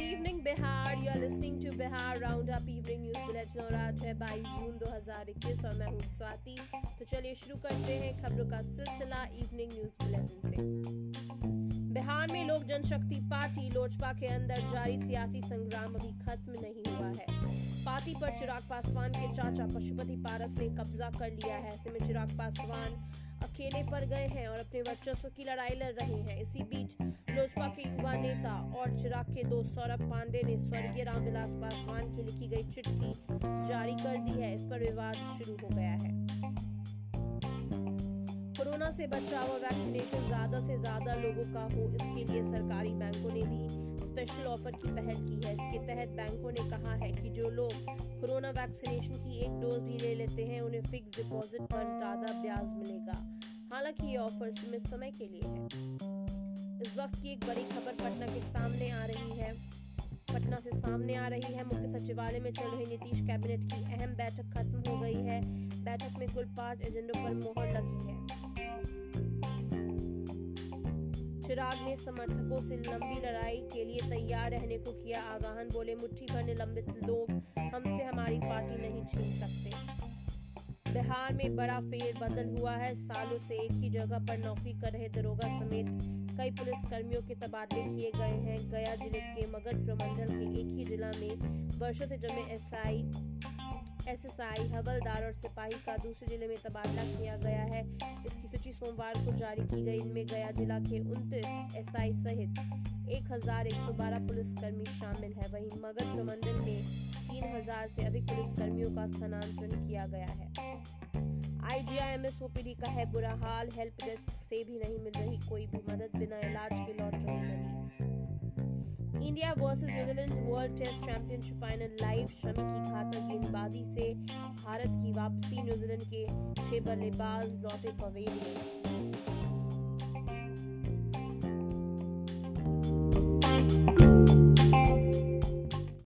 Good evening Bihar you are listening to Bihar round up evening news bulletin और आज है 22 जून 2021 और मैं हूँ स्वाति। तो चलिए शुरू करते हैं खबरों का सिलसिला इवनिंग न्यूज़ बुलेटिन से। बिहार में लोक जनशक्ति पार्टी लोजपा के अंदर जारी सियासी संग्राम अभी खत्म नहीं हुआ है। पार्टी पर चिराग पासवान के चाचा पशुपति पारस ने कब्जा कर लिया है। ऐसे में चिराग पासवान अकेले पर गए हैं और अपने वर्चस्व की लड़ाई लड़ रहे हैं। इसी लोजपा के युवा नेता और चिराग के दोस्त सौरभ पांडे ने स्वर्गीय रामविलास पासवान की लिखी गई चिट्ठी जारी कर दी है। इस पर विवाद शुरू हो गया है। कोरोना से बचाव और वैक्सीनेशन ज़्यादा से ज़्यादा लोगों का हो इसके लिए सरकारी बैंकों ने भी स्पेशल ऑफ़र की पहल की है। इसके तहत बैंकों ने कहा है कि जो लोग कोरोना वैक्सीनेशन की एक डोज भी ले लेते हैं, उन्हें फिक्स डिपॉजिट पर ज़्यादा ब्याज मिलेगा। हालाँकि ये ऑफ़र सीमित समय के लिए है। इस वक्त की एक बड़ी खबर पटना के सामने आ रही है। पटना से सामने आ रही है मुख्य सचिवालय में चल रही नीतीश कैबिनेट की अहम बैठक खत्म हो गई है। बैठक में कुल पाँच एजेंडों पर मोहर लगी है। चिराग ने समर्थकों से लंबी लड़ाई के लिए तैयार रहने को किया आगाहन बोले, मुट्ठी भर निलंबित लोग हमसे हमारी पार्टी नहीं छीन सकते। बिहार में बड़ा फेर बदल हुआ है। सालों से एक ही जगह पर नौकरी कर रहे दरोगा समेत कई पुलिस कर्मियों के तबादले किए गए हैं। गया ज़िले के मगध प्रमंडल के एक ही जिला में वर्षों से जमे एसआई, एसएसआई, हवलदार और सिपाही का दूसरे ज़िले में तबादला किया गया है। इसकी सूची सोमवार को जारी की गई। इनमें गया जिला के उनतीस एसआई सहित 1112 पुलिसकर्मी शामिल है। वहीं मगध प्रमंडल में 3000 से अधिक पुलिसकर्मियों का स्थानांतरण किया गया है। आईजीआईएमएस ओपीडी का है बुरा हाल हेल्प डेस्क से भी नहीं मिल रही कोई भी मदद बिना इलाज के लौट रहे मरीज़ India versus New Zealand world test championship final live Shami की घातक गेंदबाजी से भारत की वापसी न्यूजीलैंड के छह बल्लेबाज लौटे पवेलियन।